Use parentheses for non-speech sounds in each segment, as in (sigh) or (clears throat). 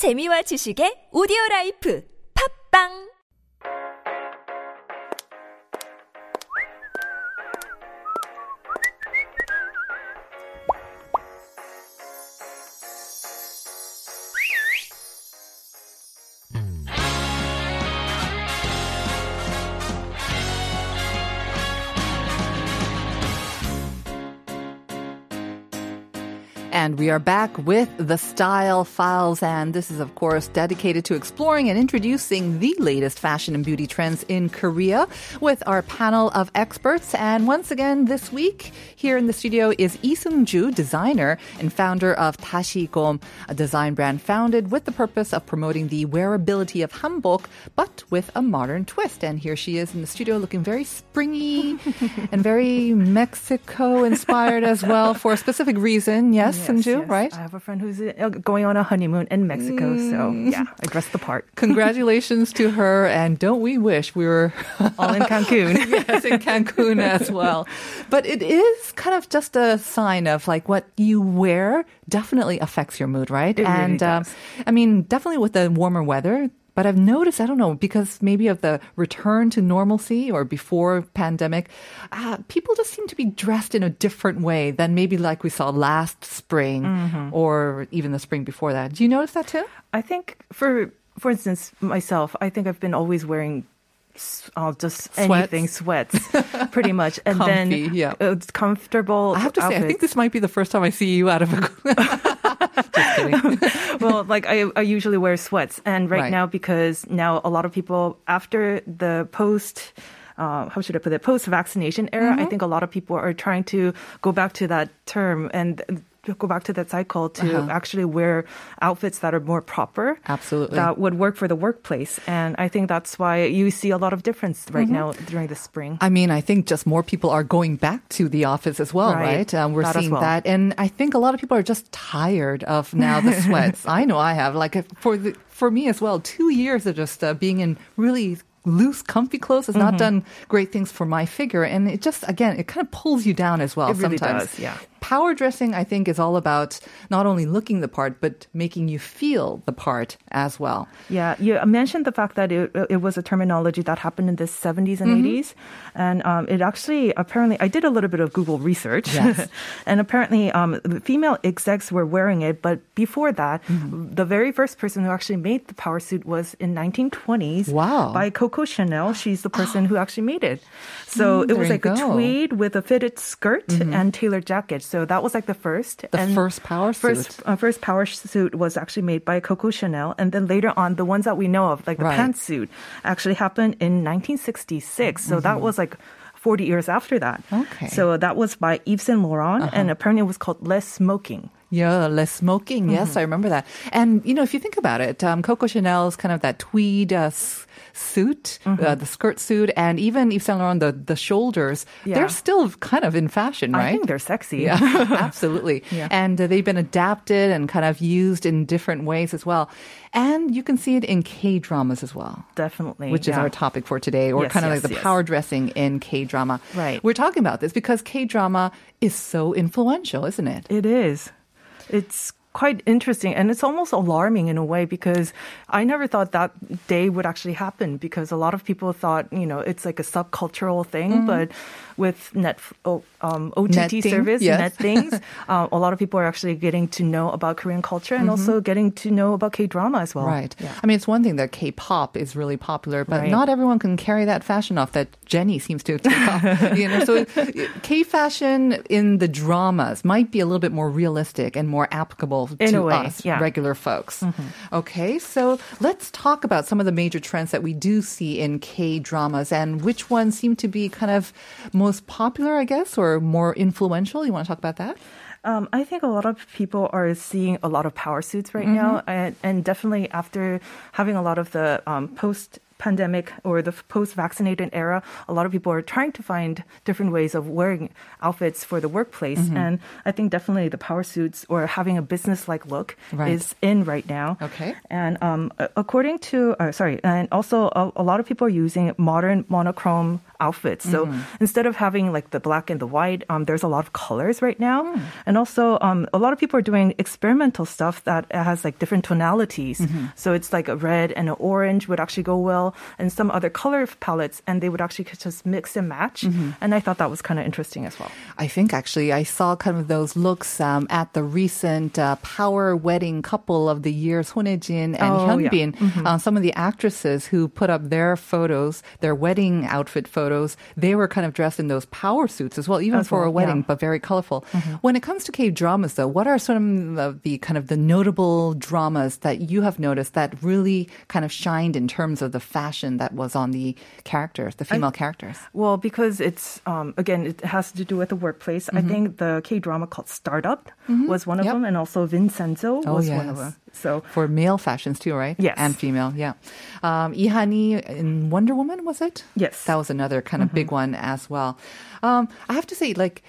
재미와 지식의 오디오 라이프. 팝빵 we are back with the Style Files. And this is, of course, dedicated to exploring and introducing the latest fashion and beauty trends in Korea with our panel of experts. And once again, this week here in the studio is Lee Seung-ju, designer and founder of Tashikom, a design brand founded with the purpose of promoting the wearability of hanbok, but with a modern twist. And here she is in the studio looking very springy (laughs) and very Mexico inspired as well for a specific reason. Yes, Yes, Seung-ju, yes. right? I have a friend who's uh, going on a honeymoon in Mexico, so yeah, I dressed the part. (laughs) Congratulations to her, and don't we wish we were (laughs) All in Cancun. (laughs) yes, in Cancun as well. But it is kind of just a sign of like what you wear definitely affects your mood, right? It really and um, does. I mean, definitely with the warmer weather. But I've noticed, I don't know, because maybe of the return to normalcy or before pandemic, uh, people just seem to be dressed in a different way than maybe like we saw last spring Mm-hmm. or even the spring before that. Do you notice that too? I think for for instance myself, I think I've been always wearing uh, just Sweats. anything sweats, (laughs) pretty much, and Comfy, then yeah. it's comfortable. I have to say, I think this might be the first time I see you out of a. (laughs) (laughs) Just kidding. (laughs) well, like I, I usually wear sweats, and right, Right. now because now a lot of people after the post. Uh, how should I put it? Post vaccination era, Mm-hmm. I think a lot of people are trying to go back to that term and go back to that cycle to Uh-huh. actually wear outfits that are more proper. Absolutely. That would work for the workplace. And I think that's why you see a lot of difference right Mm-hmm. now during the spring. I mean, I think just more people are going back to the office as well, right? Right. Um, we're That seeing well. that, and I think a lot of people are just tired of now the (laughs) sweats. I know I have. Like for the, for me as well, two years of just uh, being in really loose, comfy clothes has Mm-hmm. not done great things for my figure, and it just again it kind of pulls you down as well. It really sometimes, does, yeah. Power dressing, I think, is all about not only looking the part, but making you feel the part as well. Yeah, you mentioned the fact that it, it was a terminology that happened in the 70s and Mm-hmm. 80s. And um, it actually, apparently, I did a little bit of Google research. Yes. (laughs) and apparently, um, female execs were wearing it. But before that, Mm-hmm. the very first person who actually made the power suit was in 1920s. Wow. By Coco Chanel. She's the person (gasps) who actually made it. So Mm, it was like a. Mm-hmm. tweed with a fitted skirt and tailored jacket. So that was like the first. The And first power first, suit. uh, first power suit was actually made by Coco Chanel, and then later on, the ones that we know of, like the Right. pantsuit, actually happened in 1966. So that was like 40 years after that. Mm-hmm. Okay. Uh-huh. So that was by Yves Saint Laurent, and apparently it was called Le Smoking. Yeah, Le Smoking. Mm-hmm. Yes, I remember that. And you know, if you think about it, um, Coco Chanel's kind of that tweed uh, s- suit, Mm-hmm. uh, the skirt suit, and even Yves Saint Laurent the the shoulders, Yeah. they're still kind of in fashion, right? I think they're sexy. Yeah, (laughs) absolutely. Yeah. And uh, they've been adapted and kind of used in different ways as well. And you can see it in K dramas as well. Definitely. Which is yeah. our topic for today, or Yes, kind of yes, like the yes. power dressing in K drama. Right. We're talking about this because K drama is so influential, isn't it? It is. It's quite interesting and it's almost alarming in a way because I never thought that day would actually happen because a lot of people thought, you know, it's like a subcultural thing, mm-hmm. but with net oh, um, OTT Netting, service, yes. net things, (laughs) uh, a lot of people are actually getting to know about Korean culture and also getting to know about K drama as well. Right. Yeah. I mean, it's one thing that K-pop is really popular, but Right. not everyone can carry that fashion off that Jennie seems to take off. (laughs) You know, so K-fashion in the dramas might be a little bit more realistic and more applicable In to way, us, yeah. Mm-hmm. regular folks. Okay, so let's talk about some of the major trends that we do see in K-dramas and which ones seem to be kind of most popular, I guess, or more influential. You want to talk about that? Um, I think a lot of people are seeing a lot of power suits right now, and, and definitely after having a lot of the um, post pandemic or the post vaccinated era, a lot of people are trying to find different ways of wearing outfits for the workplace. And I think definitely the power suits or having a business like look Right. is in right now. Okay. And um, according to, uh, sorry, and also a, a lot of people are using modern monochrome outfits. So instead of having like the black and the white, um, there's a lot of colors right now, and also um, a lot of people are doing experimental stuff that has like different tonalities. So it's like a red and an orange would actually go well, and some other color palettes, and they would actually just mix and match. And I thought that was kind of interesting as well. I think actually I saw kind of those looks um, at the recent uh, power wedding couple of the year, Son Ye-jin and Oh, yeah. Hyun Bin. Uh, some of the actresses who put up their photos, their wedding outfit photos, they were kind of dressed in those power suits as well, even As for a wedding, yeah. but very colorful. Mm-hmm. When it comes to K dramas, though, what are some of the kind of the notable dramas that you have noticed that really kind of shined in terms of the fashion that was on the characters, the female characters? Well, because it's um, again, it has to do with the workplace. I mm-hmm. think the K drama called Startup mm-hmm. was one of Yep. them, and also Vincenzo Oh, was one of them. So For male fashions too, right? Yes. And female, yeah. Um, Lee Ha-nee in Wonder Woman, was it? Yes. That was another kind of big one as well. Um, I have to say, like,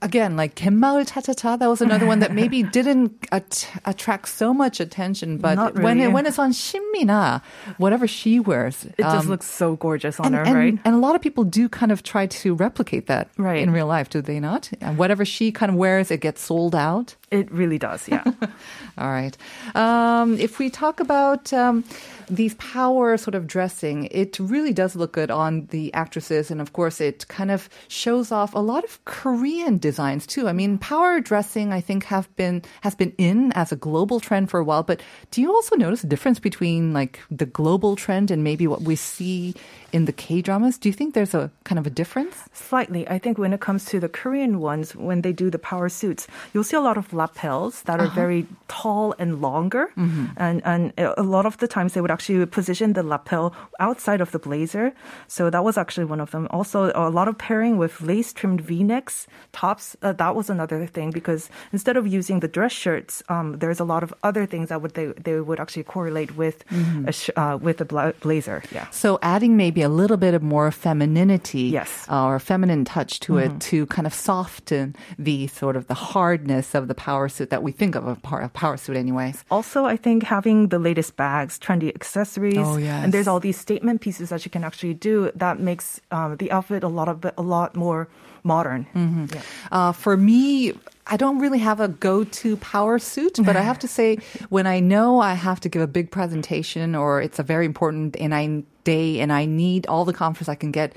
again, like Gaetmaeul Cha Cha Cha, that was another one that maybe (laughs) didn't at- attract so much attention, but Not when, it, really. when it's on Shin Min-a, whatever she wears, it just um, looks so gorgeous on and, her, and, right? and a lot of people do kind of try to replicate that Right. in real life, do they not? And whatever she kind of wears, it gets sold out. It really does, yeah. (laughs) All right. Um, if we talk about um, these power sort of dressing, it really does look good on the actresses. And of course, it kind of shows off a lot of Korean designs too. I mean, power dressing, I think, have been, has been in as a global trend for a while. But do you also notice a difference between like the global trend and maybe what we see in the K dramas? Do you think there's a kind of a difference? Slightly. I think when it comes to the Korean ones, when they do the power suits, you'll see a lot of lapels that are very tall and longer. And, and a lot of the times they would actually position the lapel outside of the blazer. So that was actually one of them. Also, a lot of pairing with lace trimmed v necks, tops. Uh, that was another thing because instead of using the dress shirts, um, there's a lot of other things that would they, they would actually correlate with a sh- uh, with a bla- blazer. Yeah. So adding maybe a little bit of more femininity Yes. uh, or feminine touch to it to kind of soften the sort of the hardness of the power suit that we think of a power, suit anyways. Also, I think having the latest bags, trendy accessories, Oh, yes. and there's all these statement pieces that you can actually do that makes um, the outfit a lot of a lot more modern. Mm-hmm. Yeah. Uh, for me, I don't really have a go-to power suit, but I have to say, (laughs) when I know I have to give a big presentation or it's a very important and I day and I need all the confidence I can get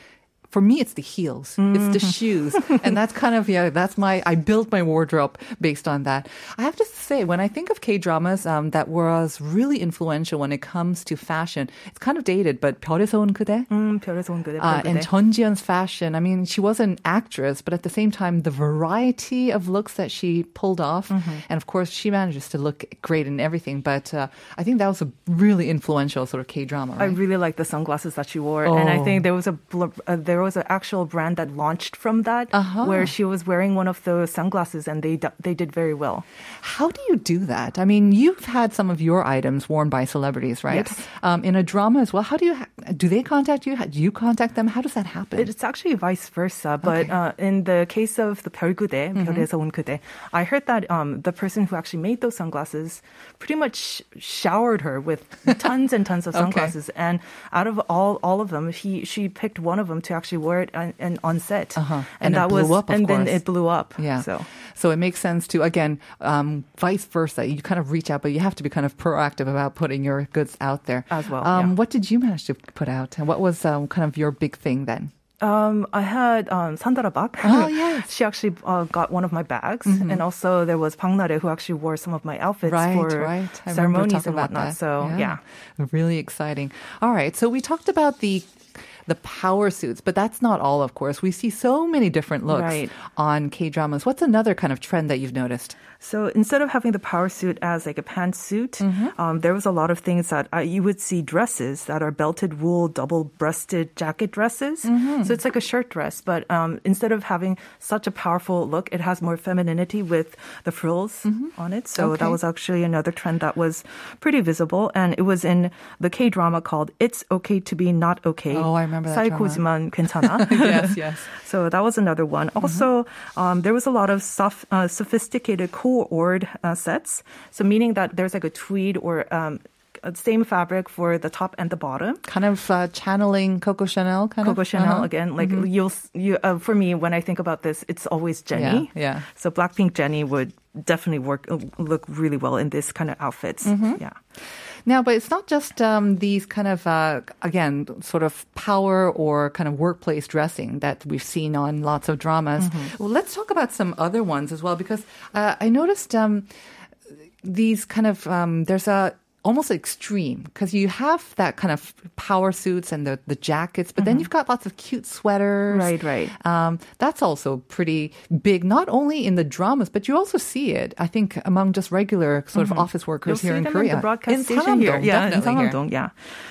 for me, it's the heels, mm-hmm. it's the mm-hmm. shoes, and that's kind of yeah. That's my I built my wardrobe based on that. I have to say, when I think of K dramas um, that was really influential when it comes to fashion, it's kind of dated, but 별에서 온 그대, 음, 그대, and Jeon Ji-hyun's fashion. I mean, she was an actress, but at the same time, the variety of looks that she pulled off, mm-hmm. and of course, she manages to look great in everything. But uh, I think that was a really influential sort of K drama. Right? I really like the sunglasses that she wore, oh. and I oh. think there was a, uh, there was an actual brand that launched from that, Uh-huh. where she was wearing one of those sunglasses, and they d- they did very well. How do you do that? I mean, you've had some of your items worn by celebrities, right? Yes. Um, in a drama as well. How do you ha- do? They contact you? Do you contact them? How does that happen? It's actually vice versa, but Okay. uh, in the case of the 별그대, 별에서 온 그대, I heard that um, the person who actually made those sunglasses pretty much showered her with tons and tons of Okay. (laughs) sunglasses, and out of all all of them, he she picked one of them to actually wear it on, and on set, Uh-huh. And and, that was up, and then it blew up. Yeah. so. So it makes sense to, again, um, vice versa. You kind of reach out, but you have to be kind of proactive about putting your goods out there. As well, Um, yeah. What did you manage to put out? And what was um, kind of your big thing then? Um, I had um, Sandara Bak. Oh, (laughs) yes. she actually uh, got one of my bags, and also there was Pang Nare who actually wore some of my outfits Right, for right. Ceremonies and whatnot. that. So yeah. Really exciting. All right. So we talked about the the power suits, but that's not all, of course. We see so many different looks Right. on K dramas. What's another kind of trend that you've noticed? So instead of having the power suit as like a pantsuit, Mm-hmm. um, there was a lot of things that uh, you would see dresses that are belted wool, double-breasted jacket dresses. Mm-hmm. So it's like a shirt dress, but um, instead of having such a powerful look, it has more femininity with the frills on it. So Mm-hmm. Okay. that was actually another trend that was pretty visible, and it was in the K drama called "It's Okay to Be Not Okay." Oh, I remember that. 사이코지만 괜찮아. (laughs) yes, yes. (laughs) So that was another one. Mm-hmm. Also, mm-hmm. um, there was a lot of soft, uh, sophisticated co-ord uh, sets. So meaning that there's like a tweed or um, uh, same fabric for the top and the bottom. Kind of uh, channeling Coco Chanel, kind Coco of. Coco Chanel uh-huh. again. Like mm-hmm. you'll, you, uh, for me, when I think about this, it's always Jennie. Yeah. yeah. So Blackpink Jenny would definitely work, look really well in this kind of outfits. Mm-hmm. Yeah. Now, but it's not just um, these kind of, uh, again, sort of power or kind of workplace dressing that we've seen on lots of dramas. Well, let's talk about some other ones as well, because uh, I noticed um, these kind of, um, there's a, almost extreme because you have that kind of power suits and the, the jackets, but then you've got lots of cute sweaters. Right, right. Um, that's also pretty big, not only in the dramas, but you also see it, I think, among just regular sort of office workers You'll here in Korea. in the broadcast in station here. Yeah, in definitely here. Sangamdong, yeah.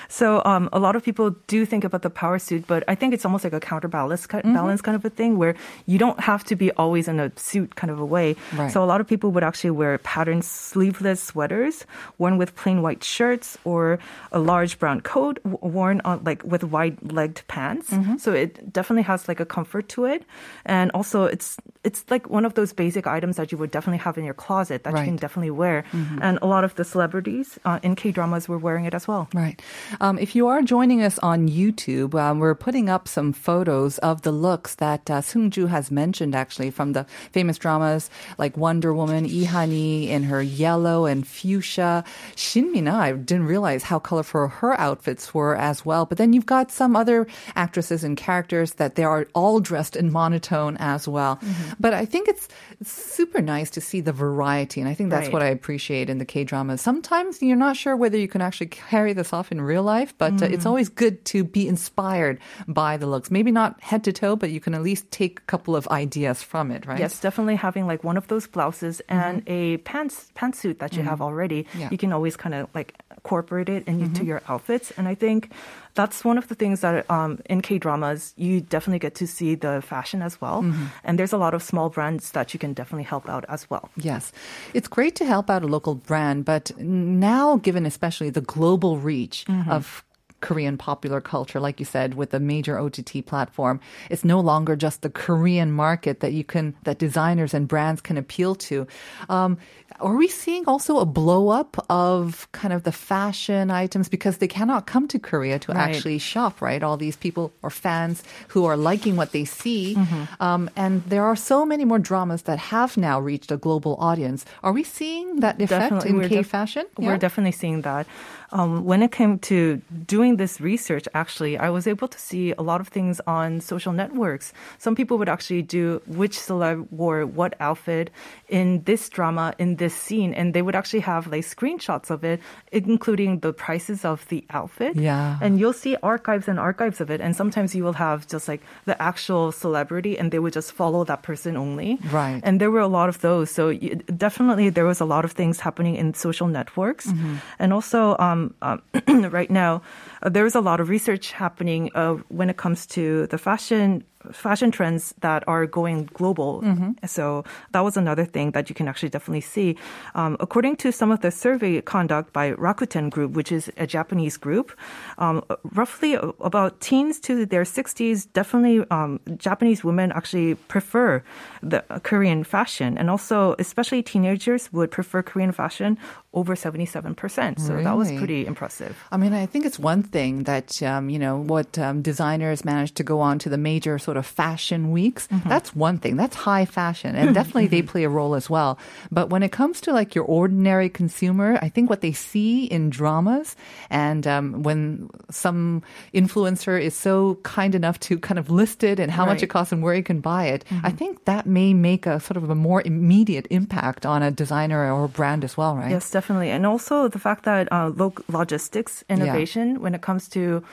So um, a lot of people do think about the power suit, but I think it's almost like a counterbalance Mm-hmm. balance kind of a thing where you don't have to be always in a suit kind of a way. Right. So a lot of people would actually wear patterned sleeveless sweaters worn with plain white shirts or a large brown coat worn on like with wide-legged pants. Mm-hmm. So it definitely has like a comfort to it, and also it's it's like one of those basic items that you would definitely have in your closet that Right. you can definitely wear. And a lot of the celebrities uh, in K dramas were wearing it as well. Right. Um, if you are joining us on YouTube, um, we're putting up some photos of the looks that uh, Seung-ju has mentioned actually from the famous dramas like Wonder Woman, Han-hee in her yellow and fuchsia. Shin Mina, I didn't realize how colorful her outfits were as well. But then you've got some other actresses and characters that they are all dressed in monotone as well. But I think it's, it's super nice to see the variety. And I think that's Right. what I appreciate in the K dramas. Sometimes you're not sure whether you can actually carry this off in real life, but uh, Mm. it's always good to be inspired by the looks. Maybe not head to toe, but you can at least take a couple of ideas from it, right? Yes, definitely having like one of those blouses and a pants pantsuit that you have already. Yeah. You can always kind of like incorporate it into your outfits, and I think that's one of the things that um, in K dramas you definitely get to see the fashion as well. And there's a lot of small brands that you can definitely help out as well. Yes. It's great to help out a local brand, but now, given especially the global reach of Korean popular culture, like you said, with a major OTT platform, it's no longer just the Korean market that you can, that designers and brands can appeal to. Um, are we seeing also a blow up of kind of the fashion items because they cannot come to Korea to Right. actually shop, right? All these people or fans who are liking what they see. Um, and there are so many more dramas that have now reached a global audience. Are we seeing that effect Definitely, in we're K def- fashion? We're definitely seeing that. Um, when it came to doing this research, actually, I was able to see a lot of things on social networks. Some people would actually do which celeb wore what outfit in this drama, in this scene, and they would actually have like screenshots of it, including the prices of the outfit. Yeah. And you'll see archives and archives of it. And sometimes you will have just like the actual celebrity, and they would just follow that person only. Right. And there were a lot of those. So y- definitely there was a lot of things happening in social networks. And also, um, um, (clears throat) right now, uh, there is a lot of research happening uh, when it comes to the fashion fashion trends that are going global. So that was another thing that you can actually definitely see. Um, according to some of the survey conduct by Rakuten Group, which is a Japanese group, um, roughly about teens to their 60s, definitely um, Japanese women actually prefer the Korean fashion, and also especially teenagers would prefer Korean fashion over 77%. So that was pretty impressive. I mean, I think it's one thing that, um, you know, what um, designers managed to go on to the major sort of fashion weeks. That's one thing. That's high fashion. And (laughs) definitely they play a role as well. But when it comes to like your ordinary consumer, I think what they see in dramas and um, when some influencer is so kind enough to kind of list it and how much it costs and where you can buy it, I think that may make a sort of a more immediate impact on a designer or brand as well, right? Yes, definitely. And also the fact that uh, lo- logistics innovation, when it comes to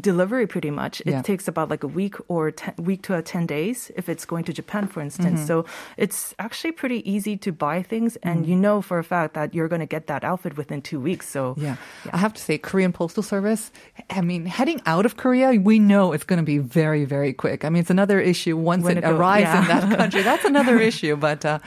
delivery, pretty much, it Yeah. takes about like a week or ten, week to uh, 10 days if it's going to Japan, for instance. Mm-hmm. So it's actually pretty easy to buy things. And Mm. you know for a fact that you're going to get that outfit within two weeks. So Yeah. I have to say, Korean Postal Service, I mean, heading out of Korea, we know it's going to be very, very quick. I mean, it's another issue once When it it arrives in that country. That's another (laughs) issue, but uh,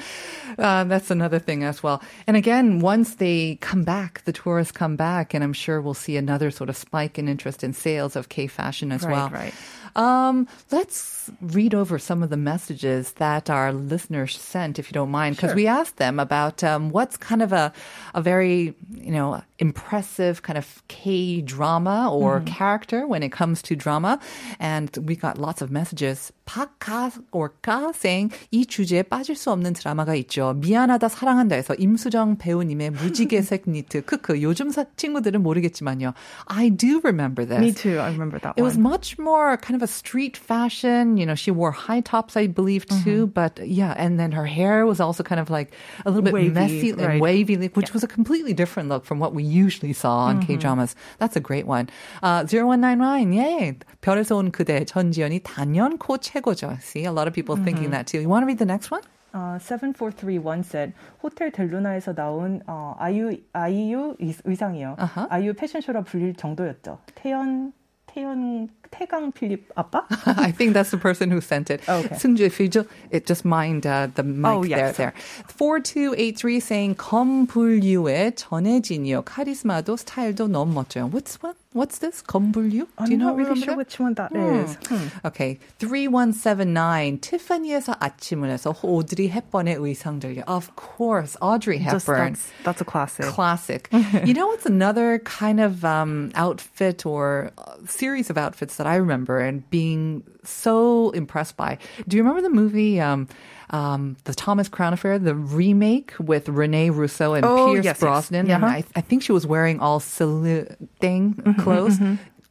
uh, that's another thing as well. And again, once they come back, the tourists come back, and I'm sure we'll see another sort of spike in interest in sales of K fashion as Right, well. right. Um, let's read over some of the messages that our listeners sent, if you don't mind, because Sure. we asked them about um, what's kind of a, a very, you know, impressive kind of K drama or character when it comes to drama. And we got lots of messages. 박가 or 가 saying 이 주제에 빠질 수 없는 드라마가 있죠. 미안하다 사랑한다에서 임수정 배우님의 무지개색 (laughs) 니트. 크크. 요즘 사, 친구들은 모르겠지만요. I do remember this. Me too. I remember that It one. was much more kind of a street fashion. You know, she wore high tops, I believe, too. But yeah, and then her hair was also kind of like a little bit Wavy, messy and right. wavy, which was a completely different look from what we usually saw on K dramas. That's a great one. Uh, 0199, yay. 별에서 온 그대, 전지현이 단연코 최고죠. See, a lot of people thinking that too. You want to read the next one? Uh, 7431 said 호텔 델루나에서 나온 어, 아이유 아이유 의- 의상이요. 아하. 아이유 패션쇼라 불릴 정도였죠. 태연 태연 태강 필립 아빠? I think that's the person who sent it. Okay. 승주, if you just, it, just mind uh, the mic oh, yes. there. there. 4283 saying, 검블유의 전혜진이요. 카리스마도 스타일도 너무 멋져요. What's what? What's this? 검불류? I'm Do you not really sure which one that hmm. is. Hmm. Okay. 3179. 티파니에서 아침을 해서 Hepburn의 헵번의 의상들요. Of course. Audrey Hepburn. Just, that's, that's, a classic. Classic. (laughs) you know, it's another kind of um, outfit or uh, series of outfits that I remember and being so impressed by? Do you remember the movie um, um, The Thomas Crown Affair, the remake with Rene Russo and Oh, Pierce yes, yes. Brosnan? Yeah. And I, I think she was wearing all Celine clothes.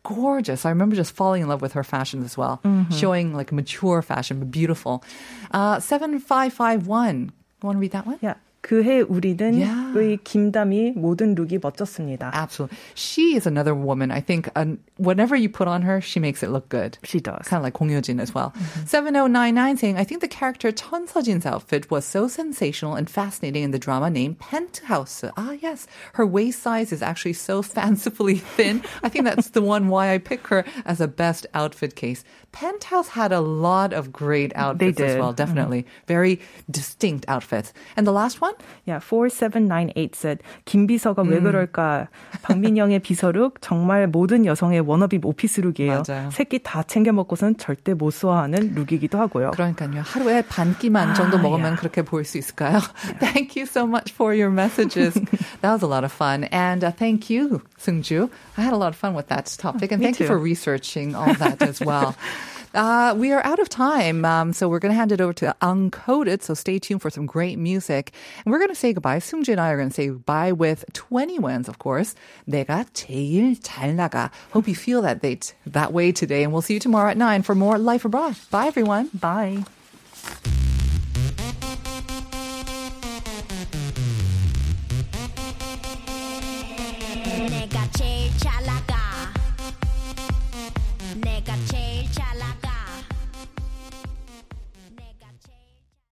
Gorgeous. I remember just falling in love with her fashion as well, showing like mature fashion, but beautiful. Uh, 7551. You want to read that one? Yeah. 그해 우리는 yeah. 김담이 모든 룩이 멋졌습니다. Absolutely. She is another woman. I think uh, um, whenever you put on her, she makes it look good. She does. Kind of like Gong Hyo-jin as well. Mm-hmm. 7099 saying, I think the character Chun Sejin's outfit was so sensational and fascinating in the drama named Penthouse. Ah, yes. Her waist size is actually so (laughs) fancifully thin. I think that's the one why I pick her as a best outfit case. Penthouse had a lot of great outfits as well, definitely. Mm-hmm. Very distinct outfits. And the last one, Yeah, 4798 said 김비서가 음. 왜 그럴까? 박민영의 비서룩 정말 모든 여성의 워너비 오피스룩이에요. 맞아요. 새끼 다 챙겨 먹고선 절대 못 소화하는 룩이기도 하고요. 그러니까요. 하루에 반 끼만 정도 아, 먹으면 yeah. 그렇게 보일 수 있을까요? Thank you so much for your messages. that was a lot of fun. And uh, thank you, Seungju. I had a lot of fun with that topic. And Me thank you too. for researching all that as well. Uh, we are out of time, um, so we're going to hand it over to Uncoded. So stay tuned for some great music. And we're going to say goodbye. Seungju and I are going to say goodbye with 2NE1, of course. 내가 제일 잘 나가. Hope you feel that, they that way today. And we'll see you tomorrow at 9 for more Life Abroad. Bye, everyone. Bye.